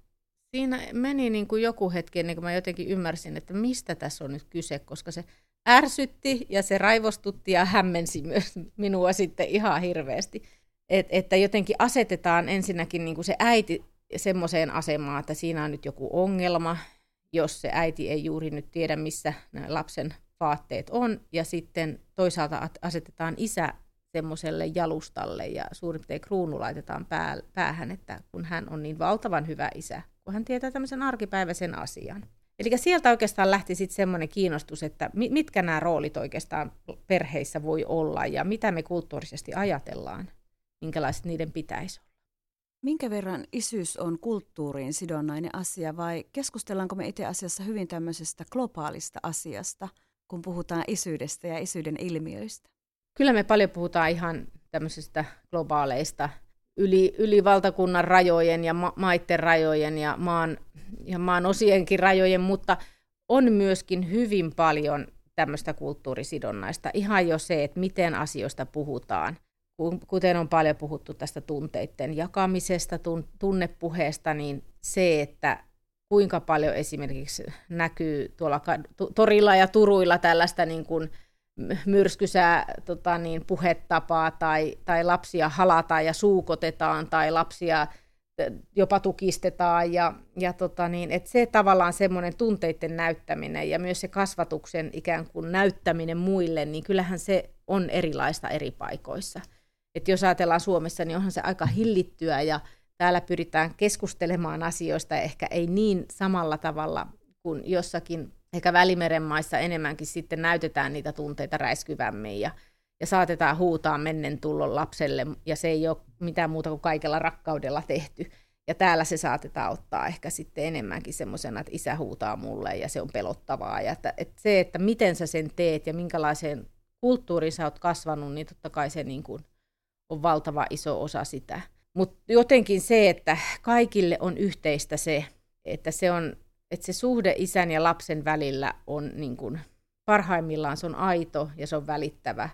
siinä meni niin kuin joku hetki ennen kuin mä jotenkin ymmärsin, että mistä tässä on nyt kyse, koska se ärsytti ja se raivostutti ja hämmensi myös minua sitten ihan hirveästi. Et, että jotenkin asetetaan ensinnäkin niin kuin se äiti semmoiseen asemaan, että siinä on nyt joku ongelma, jos se äiti ei juuri nyt tiedä, missä lapsen vaatteet on, ja sitten toisaalta asetetaan isä semmoiselle jalustalle ja suurin piirtein kruunu laitetaan pää, päähän, että kun hän on niin valtavan hyvä isä, kun hän tietää tämmöisen arkipäiväisen asian. Eli sieltä oikeastaan lähti sitten semmoinen kiinnostus, että mitkä nämä roolit oikeastaan perheissä voi olla ja mitä me kulttuurisesti ajatellaan minkälaiset niiden pitäisi olla. Minkä verran isyys on kulttuuriin sidonnainen asia vai keskustellaanko me itse asiassa hyvin tämmöisestä globaalista asiasta, kun puhutaan isyydestä ja isyyden ilmiöistä? Kyllä me paljon puhutaan ihan tämmöisistä globaaleista yli, yli valtakunnan rajojen ja ma- maiden rajojen ja maan, ja maan osienkin rajojen, mutta on myöskin hyvin paljon tämmöistä kulttuurisidonnaista. Ihan jo se, että miten asioista puhutaan kuten on paljon puhuttu tästä tunteiden jakamisesta, tunnepuheesta, niin se, että kuinka paljon esimerkiksi näkyy tuolla torilla ja turuilla tällaista niin kuin myrskysää tota niin, puhetapaa tai, tai lapsia halataan ja suukotetaan tai lapsia jopa tukistetaan ja, ja tota niin, että se tavallaan semmoinen tunteiden näyttäminen ja myös se kasvatuksen ikään kuin näyttäminen muille, niin kyllähän se on erilaista eri paikoissa. Että jos ajatellaan Suomessa, niin onhan se aika hillittyä ja täällä pyritään keskustelemaan asioista ehkä ei niin samalla tavalla kuin jossakin ehkä Välimeren maissa enemmänkin sitten näytetään niitä tunteita räiskyvämmin ja, ja saatetaan huutaa mennen tullon lapselle ja se ei ole mitään muuta kuin kaikella rakkaudella tehty. Ja täällä se saatetaan ottaa ehkä sitten enemmänkin semmoisena, että isä huutaa mulle ja se on pelottavaa. Ja että, että se, että miten sä sen teet ja minkälaiseen kulttuuriin sä oot kasvanut, niin totta kai se niin kuin on valtava iso osa sitä. Mutta jotenkin se, että kaikille on yhteistä se, että se, on, että se suhde isän ja lapsen välillä on niin kuin, parhaimmillaan se on aito ja se on välittävä.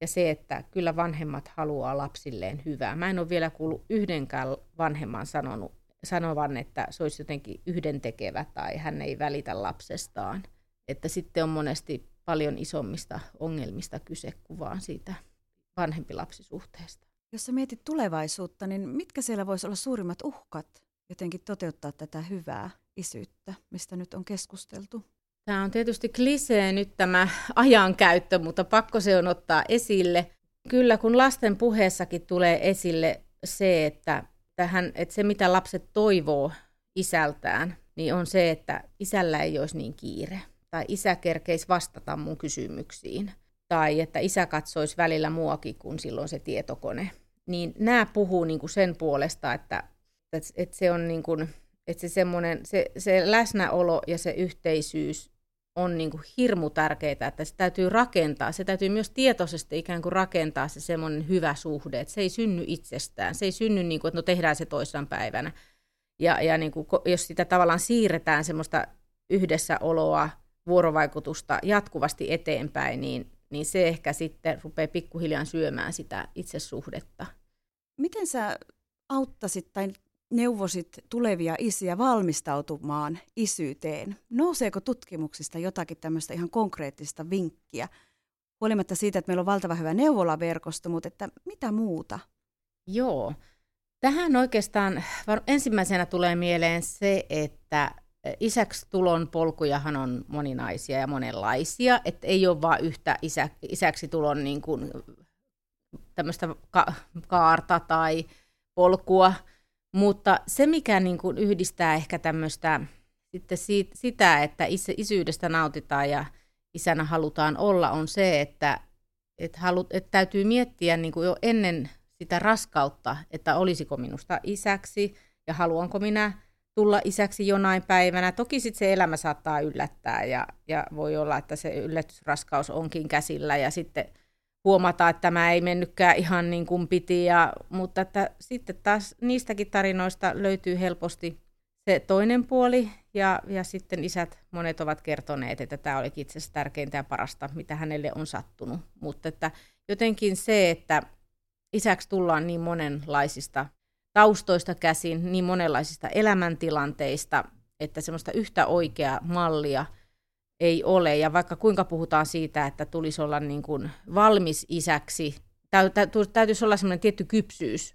Ja se, että kyllä vanhemmat haluaa lapsilleen hyvää. Mä en ole vielä kuullut yhdenkään vanhemman sanonut, sanovan, että se olisi jotenkin yhdentekevä tai hän ei välitä lapsestaan. Että sitten on monesti paljon isommista ongelmista kyse kuin vaan siitä vanhempi-lapsisuhteesta. Jos sä mietit tulevaisuutta, niin mitkä siellä voisi olla suurimmat uhkat jotenkin toteuttaa tätä hyvää isyyttä, mistä nyt on keskusteltu? Tämä on tietysti klisee nyt tämä ajankäyttö, mutta pakko se on ottaa esille. Kyllä kun lasten puheessakin tulee esille se, että, tähän, että se mitä lapset toivoo isältään, niin on se, että isällä ei olisi niin kiire. Tai isä kerkeisi vastata mun kysymyksiin tai että isä katsoisi välillä muakin kuin silloin se tietokone. Niin nämä puhuu niin kuin sen puolesta, että, että se on niin kuin, että se, se, se läsnäolo ja se yhteisyys on niin kuin hirmu tärkeää, että se täytyy rakentaa. Se täytyy myös tietoisesti ikään kuin rakentaa se semmoinen hyvä suhde, että se ei synny itsestään. Se ei synny niin kuin, että no tehdään se toissan päivänä. Ja, ja niin kuin, jos sitä tavallaan siirretään semmoista yhdessäoloa, vuorovaikutusta jatkuvasti eteenpäin, niin, niin se ehkä sitten rupeaa pikkuhiljaa syömään sitä itsesuhdetta. Miten sä auttasit tai neuvosit tulevia isiä valmistautumaan isyyteen? Nouseeko tutkimuksista jotakin tämmöistä ihan konkreettista vinkkiä? Huolimatta siitä, että meillä on valtava hyvä neuvolaverkosto, mutta että mitä muuta? Joo. Tähän oikeastaan ensimmäisenä tulee mieleen se, että isäksi tulon polkujahan on moninaisia ja monenlaisia, että ei ole vain yhtä isä, isäksi tulon niin kuin tämmöistä ka- kaarta tai polkua, mutta se, mikä niin kuin yhdistää ehkä tämmöistä sitten siitä, sitä, että is, isyydestä nautitaan ja isänä halutaan olla, on se, että, että, halu, että täytyy miettiä niin kuin jo ennen sitä raskautta, että olisiko minusta isäksi ja haluanko minä tulla isäksi jonain päivänä. Toki sitten se elämä saattaa yllättää ja, ja voi olla, että se yllätysraskaus onkin käsillä ja sitten huomata, että tämä ei mennytkään ihan niin kuin piti. Ja, mutta että sitten taas niistäkin tarinoista löytyy helposti se toinen puoli ja, ja sitten isät monet ovat kertoneet, että tämä oli itse asiassa tärkeintä ja parasta, mitä hänelle on sattunut. Mutta että jotenkin se, että isäksi tullaan niin monenlaisista taustoista käsin, niin monenlaisista elämäntilanteista, että semmoista yhtä oikeaa mallia ei ole. Ja vaikka kuinka puhutaan siitä, että tulisi olla niin kuin valmis isäksi, täytyisi olla semmoinen tietty kypsyys,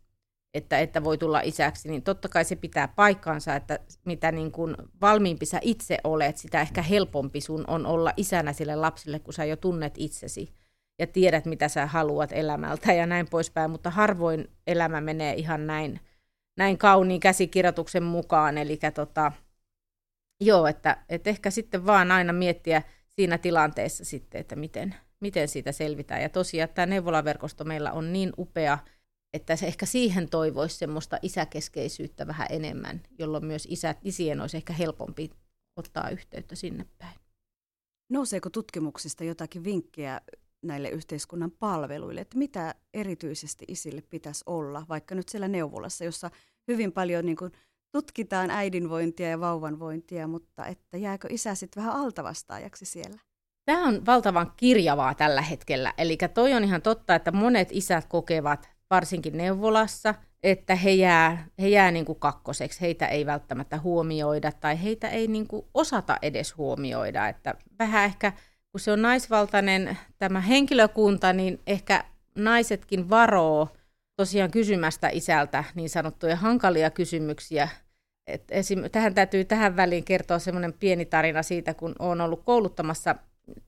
että, että voi tulla isäksi, niin totta kai se pitää paikkaansa, että mitä niin kuin valmiimpi sä itse olet, sitä ehkä helpompi sun on olla isänä sille lapsille, kun sä jo tunnet itsesi ja tiedät, mitä sä haluat elämältä ja näin poispäin, mutta harvoin elämä menee ihan näin, näin kauniin käsikirjoituksen mukaan, eli tota, joo, että, että ehkä sitten vaan aina miettiä siinä tilanteessa sitten, että miten, miten siitä selvitään. Ja tosiaan tämä neuvolaverkosto meillä on niin upea, että se ehkä siihen toivoisi semmoista isäkeskeisyyttä vähän enemmän, jolloin myös isät, isien olisi ehkä helpompi ottaa yhteyttä sinne päin. Nouseeko tutkimuksista jotakin vinkkejä näille yhteiskunnan palveluille, että mitä erityisesti isille pitäisi olla, vaikka nyt siellä neuvolassa, jossa hyvin paljon niin kuin, tutkitaan äidinvointia ja vauvanvointia, mutta että jääkö isä sitten vähän altavastaajaksi siellä? Tämä on valtavan kirjavaa tällä hetkellä. Eli toi on ihan totta, että monet isät kokevat, varsinkin neuvolassa, että he jää, he jää niin kuin kakkoseksi. Heitä ei välttämättä huomioida tai heitä ei niin kuin osata edes huomioida. Että vähän ehkä kun se on naisvaltainen tämä henkilökunta, niin ehkä naisetkin varoo tosiaan kysymästä isältä niin sanottuja hankalia kysymyksiä. Et esim, tähän täytyy tähän väliin kertoa semmoinen pieni tarina siitä, kun olen ollut kouluttamassa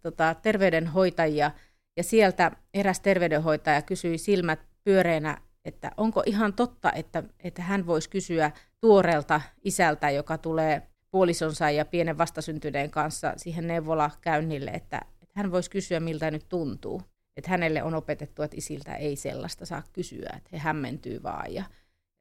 tota, terveydenhoitajia, ja sieltä eräs terveydenhoitaja kysyi silmät pyöreänä, että onko ihan totta, että, että hän voisi kysyä tuoreelta isältä, joka tulee puolisonsa ja pienen vastasyntyneen kanssa siihen neuvolakäynnille, että, että hän voisi kysyä, miltä nyt tuntuu. Että hänelle on opetettu, että isiltä ei sellaista saa kysyä, että he hämmentyy vaan ja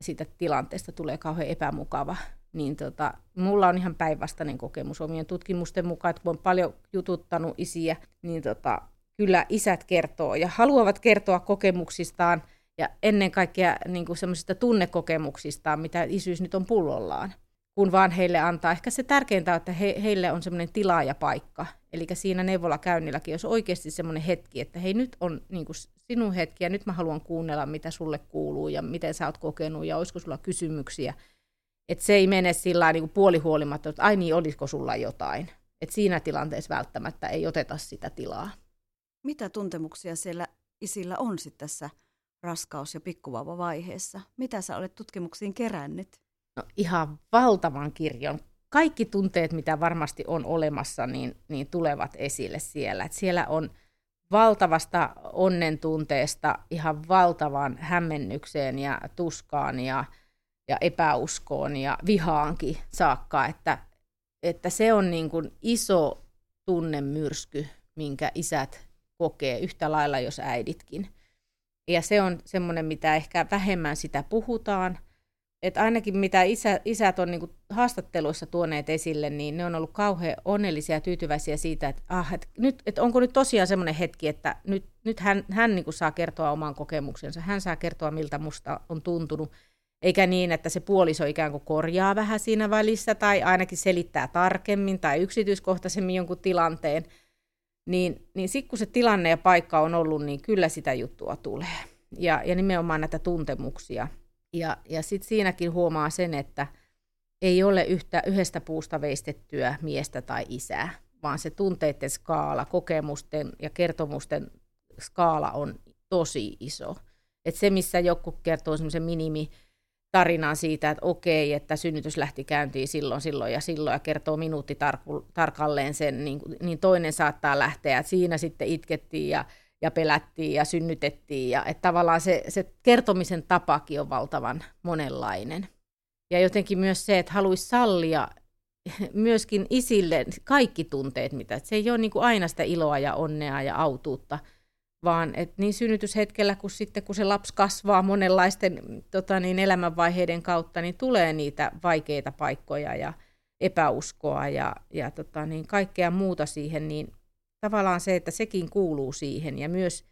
siitä tilanteesta tulee kauhean epämukava. Niin tota, mulla on ihan päinvastainen kokemus omien tutkimusten mukaan, että kun on paljon jututtanut isiä, niin tota, kyllä isät kertoo ja haluavat kertoa kokemuksistaan ja ennen kaikkea niin semmoisista tunnekokemuksistaan, mitä isyys nyt on pullollaan kun vaan heille antaa. Ehkä se tärkeintä on, että he, heille on semmoinen tila ja paikka. Eli siinä neuvolakäynnilläkin, jos oikeasti semmoinen hetki, että hei nyt on niin kuin sinun hetki ja nyt mä haluan kuunnella, mitä sulle kuuluu ja miten sä oot kokenut ja olisiko sulla kysymyksiä. Että se ei mene sillä niin puolihuolimatta, että ai niin, olisiko sulla jotain. Että siinä tilanteessa välttämättä ei oteta sitä tilaa. Mitä tuntemuksia siellä isillä on sitten tässä raskaus- ja pikkuvauvavaiheessa? Mitä sä olet tutkimuksiin kerännyt? No, ihan valtavan kirjon. Kaikki tunteet, mitä varmasti on olemassa, niin, niin tulevat esille siellä. Et siellä on valtavasta onnen tunteesta ihan valtavan hämmennykseen ja tuskaan ja, ja epäuskoon ja vihaankin saakka, että, että se on niin kuin iso tunnemyrsky, minkä isät kokee yhtä lailla, jos äiditkin. Ja se on semmoinen, mitä ehkä vähemmän sitä puhutaan. Että ainakin mitä isä, isät on niin haastatteluissa tuoneet esille, niin ne on ollut kauhean onnellisia ja tyytyväisiä siitä, että, ah, että, nyt, että onko nyt tosiaan semmoinen hetki, että nyt, nyt hän, hän niin saa kertoa oman kokemuksensa, hän saa kertoa, miltä musta on tuntunut, eikä niin, että se puoliso ikään kuin korjaa vähän siinä välissä tai ainakin selittää tarkemmin tai yksityiskohtaisemmin jonkun tilanteen, niin, niin sitten kun se tilanne ja paikka on ollut, niin kyllä sitä juttua tulee. Ja, ja nimenomaan näitä tuntemuksia. Ja, ja sitten siinäkin huomaa sen, että ei ole yhtä, yhdestä puusta veistettyä miestä tai isää, vaan se tunteiden skaala, kokemusten ja kertomusten skaala on tosi iso. Et se, missä joku kertoo semmoisen minimi tarinan siitä, että okei, että synnytys lähti käyntiin silloin, silloin ja silloin ja kertoo minuutti tarkalleen sen, niin, niin toinen saattaa lähteä, että siinä sitten itkettiin ja, ja pelättiin ja synnytettiin ja että tavallaan se, se kertomisen tapakin on valtavan monenlainen. Ja jotenkin myös se, että haluaisi sallia myöskin isille kaikki tunteet, mitä se ei ole niin kuin aina sitä iloa ja onnea ja autuutta – vaan et niin synnytyshetkellä kuin sitten, kun se lapsi kasvaa monenlaisten tota niin, elämänvaiheiden kautta, niin tulee niitä vaikeita paikkoja ja epäuskoa ja, ja tota niin, kaikkea muuta siihen, niin tavallaan se, että sekin kuuluu siihen ja myös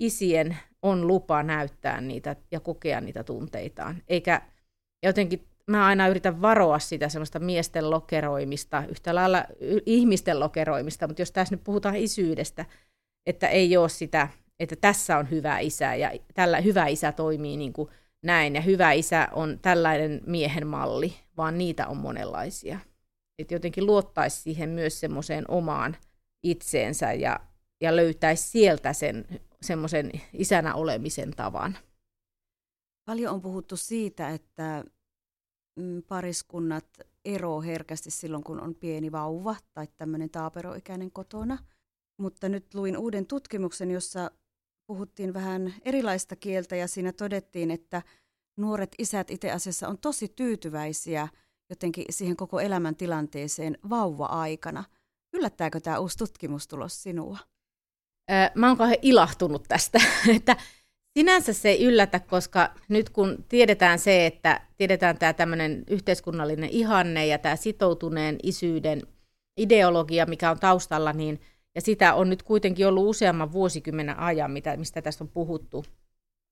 isien on lupa näyttää niitä ja kokea niitä tunteitaan. Eikä jotenkin, mä aina yritän varoa sitä semmoista miesten lokeroimista, yhtä lailla ihmisten lokeroimista, mutta jos tässä nyt puhutaan isyydestä, että ei ole sitä, että tässä on hyvä isä ja tällä hyvä isä toimii niin kuin näin ja hyvä isä on tällainen miehen malli, vaan niitä on monenlaisia. Että jotenkin luottaisi siihen myös semmoiseen omaan itseensä ja, ja löytäisi sieltä sen semmoisen isänä olemisen tavan. Paljon on puhuttu siitä, että mm, pariskunnat eroo herkästi silloin, kun on pieni vauva tai tämmöinen taaperoikäinen kotona – mutta nyt luin uuden tutkimuksen, jossa puhuttiin vähän erilaista kieltä ja siinä todettiin, että nuoret isät itse asiassa on tosi tyytyväisiä jotenkin siihen koko elämäntilanteeseen vauva-aikana. Yllättääkö tämä uusi tutkimustulos sinua? Mä oon kauhean ilahtunut tästä, että sinänsä se ei yllätä, koska nyt kun tiedetään se, että tiedetään tämä tämmöinen yhteiskunnallinen ihanne ja tämä sitoutuneen isyyden ideologia, mikä on taustalla, niin – ja sitä on nyt kuitenkin ollut useamman vuosikymmenen ajan, mitä, mistä tästä on puhuttu,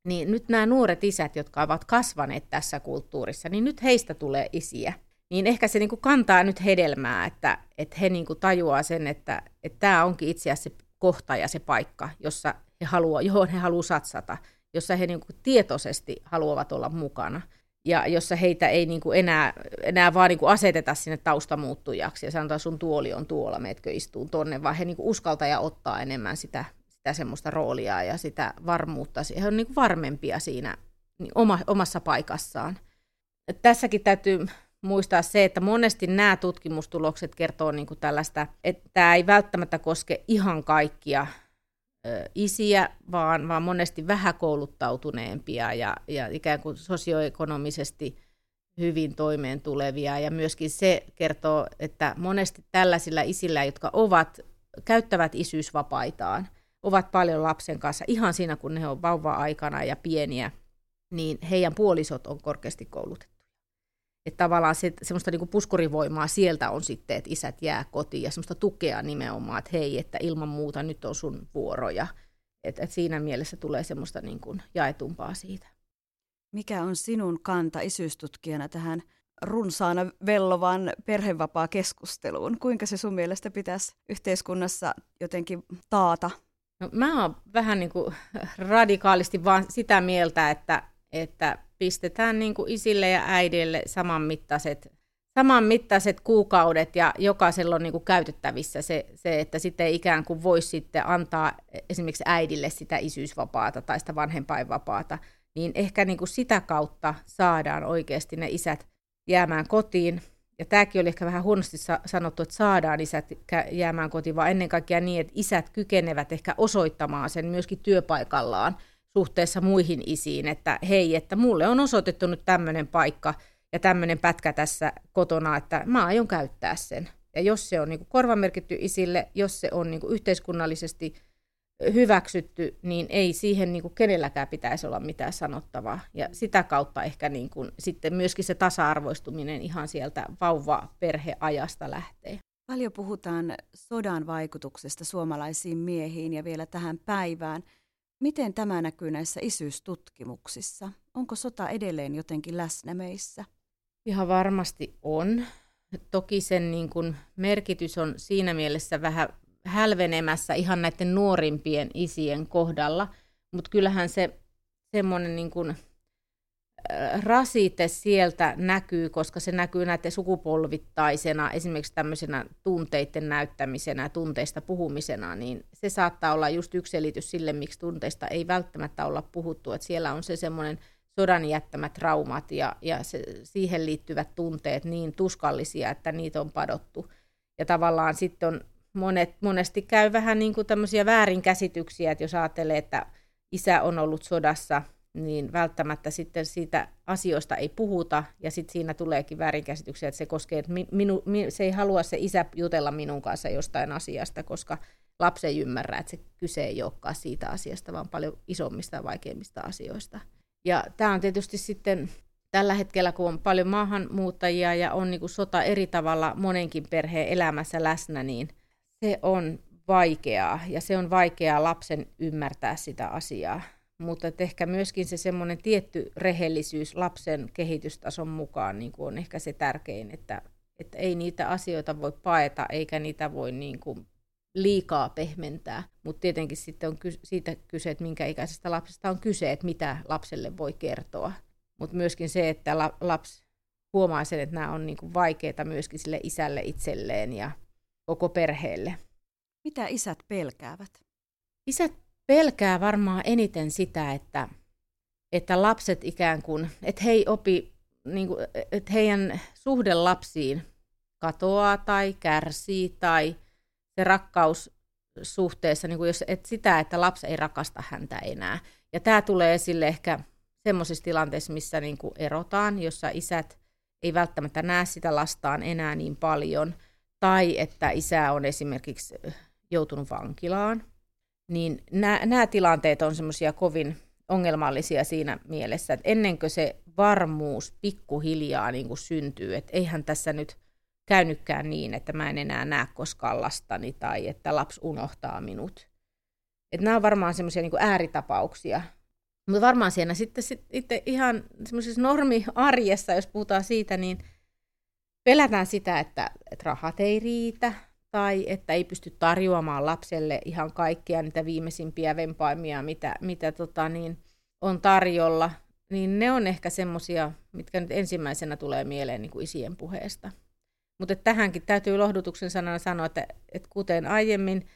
niin nyt nämä nuoret isät, jotka ovat kasvaneet tässä kulttuurissa, niin nyt heistä tulee isiä. Niin ehkä se niin kuin kantaa nyt hedelmää, että, että he niin kuin tajuaa sen, että, tämä onkin itse asiassa se kohta ja se paikka, jossa he haluaa, johon he haluavat satsata, jossa he niin kuin tietoisesti haluavat olla mukana – ja jossa heitä ei niin kuin enää, enää vaan niin kuin aseteta sinne taustamuuttujaksi ja sanotaan, sun tuoli on tuolla, meetkö istuun tonne, vaan he niin kuin uskaltaa ja ottaa enemmän sitä, sitä semmoista roolia ja sitä varmuutta. He on niin kuin varmempia siinä niin oma, omassa paikassaan. Et tässäkin täytyy muistaa se, että monesti nämä tutkimustulokset kertoo niin kuin tällaista, että tämä ei välttämättä koske ihan kaikkia isiä, vaan, vaan monesti vähäkouluttautuneempia ja, ja ikään kuin sosioekonomisesti hyvin toimeen tulevia. Ja myöskin se kertoo, että monesti tällaisilla isillä, jotka ovat, käyttävät isyysvapaitaan, ovat paljon lapsen kanssa ihan siinä, kun he on vauva-aikana ja pieniä, niin heidän puolisot on korkeasti koulutettu. Että tavallaan se, semmoista niin puskurivoimaa sieltä on sitten, että isät jää kotiin ja semmoista tukea nimenomaan, että hei, että ilman muuta nyt on sun vuoroja. Että et siinä mielessä tulee semmoista niin kuin jaetumpaa siitä. Mikä on sinun kanta isyystutkijana tähän runsaana vellovan perhevapaa-keskusteluun? Kuinka se sun mielestä pitäisi yhteiskunnassa jotenkin taata? No, mä oon vähän niin kuin radikaalisti vaan sitä mieltä, että, että pistetään niin kuin isille ja äidille samanmittaiset, samanmittaiset kuukaudet ja jokaisella on niin kuin käytettävissä se, se, että sitten ikään kuin voisi sitten antaa esimerkiksi äidille sitä isyysvapaata tai sitä vanhempainvapaata, niin ehkä niin kuin sitä kautta saadaan oikeasti ne isät jäämään kotiin. Ja tämäkin oli ehkä vähän huonosti sanottu, että saadaan isät jäämään kotiin, vaan ennen kaikkea niin, että isät kykenevät ehkä osoittamaan sen myöskin työpaikallaan – suhteessa muihin isiin, että hei, että mulle on osoitettu nyt tämmöinen paikka ja tämmöinen pätkä tässä kotona, että mä aion käyttää sen. Ja jos se on niin kuin korvamerkitty isille, jos se on niin kuin yhteiskunnallisesti hyväksytty, niin ei siihen niin kuin kenelläkään pitäisi olla mitään sanottavaa. Ja sitä kautta ehkä niin kuin, sitten myöskin se tasa-arvoistuminen ihan sieltä vauva-perheajasta lähtee. Paljon puhutaan sodan vaikutuksesta suomalaisiin miehiin ja vielä tähän päivään. Miten tämä näkyy näissä isyystutkimuksissa? Onko sota edelleen jotenkin läsnä meissä? Ihan varmasti on. Toki sen niin kuin merkitys on siinä mielessä vähän hälvenemässä ihan näiden nuorimpien isien kohdalla, mutta kyllähän se semmoinen niin kuin, rasite sieltä näkyy, koska se näkyy näiden sukupolvittaisena, esimerkiksi tämmöisenä tunteiden näyttämisenä, tunteista puhumisena, niin se saattaa olla just yksi selitys sille, miksi tunteista ei välttämättä olla puhuttu, että siellä on se semmoinen sodan jättämät traumat ja, ja se, siihen liittyvät tunteet niin tuskallisia, että niitä on padottu. Ja tavallaan sitten on monet, monesti käy vähän niin kuin tämmöisiä väärinkäsityksiä, että jos ajattelee, että isä on ollut sodassa, niin välttämättä sitten siitä asioista ei puhuta, ja sitten siinä tuleekin väärinkäsityksiä, että se koskee, että minu, se ei halua se isä jutella minun kanssa jostain asiasta, koska lapsi ei ymmärrä, että se kyse ei olekaan siitä asiasta, vaan paljon isommista ja vaikeimmista asioista. Ja tämä on tietysti sitten tällä hetkellä, kun on paljon maahanmuuttajia ja on niin kuin sota eri tavalla monenkin perheen elämässä läsnä, niin se on vaikeaa ja se on vaikeaa lapsen ymmärtää sitä asiaa. Mutta ehkä myöskin se semmoinen tietty rehellisyys lapsen kehitystason mukaan niin kuin on ehkä se tärkein, että, että ei niitä asioita voi paeta eikä niitä voi niin kuin liikaa pehmentää. Mutta tietenkin sitten on ky- siitä kyse, että minkä ikäisestä lapsesta on kyse, että mitä lapselle voi kertoa. Mutta myöskin se, että la- lapsi huomaa sen, että nämä on niinku vaikeita myöskin sille isälle itselleen ja koko perheelle. Mitä isät pelkäävät? Isät pelkää varmaan eniten sitä, että, että lapset ikään kuin, että he ei opi, niin kuin, että heidän suhde lapsiin katoaa tai kärsii tai se rakkaus suhteessa, niin kuin jos, että sitä, että lapsi ei rakasta häntä enää. Ja tämä tulee esille ehkä semmoisissa tilanteissa, missä niin kuin erotaan, jossa isät ei välttämättä näe sitä lastaan enää niin paljon, tai että isä on esimerkiksi joutunut vankilaan, niin nämä tilanteet on semmoisia kovin ongelmallisia siinä mielessä, että ennen kuin se varmuus pikkuhiljaa niin kuin syntyy, että eihän tässä nyt käynytkään niin, että mä en enää näe koskaan lastani tai että lapsi unohtaa minut. Että nämä on varmaan semmoisia niin ääritapauksia. Mutta varmaan siinä sitten, sitten ihan semmoisessa normiarjessa, jos puhutaan siitä, niin pelätään sitä, että, että rahat ei riitä tai että ei pysty tarjoamaan lapselle ihan kaikkia niitä viimeisimpiä vempaimia, mitä, mitä tota, niin, on tarjolla, niin ne on ehkä semmoisia, mitkä nyt ensimmäisenä tulee mieleen niin kuin isien puheesta. Mutta tähänkin täytyy lohdutuksen sanana sanoa, että, että kuten aiemmin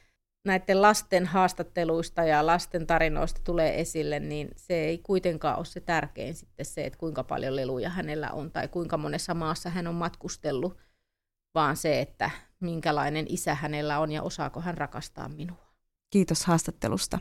näiden lasten haastatteluista ja lasten tarinoista tulee esille, niin se ei kuitenkaan ole se tärkein sitten se, että kuinka paljon leluja hänellä on tai kuinka monessa maassa hän on matkustellut, vaan se, että minkälainen isä hänellä on ja osaako hän rakastaa minua. Kiitos haastattelusta.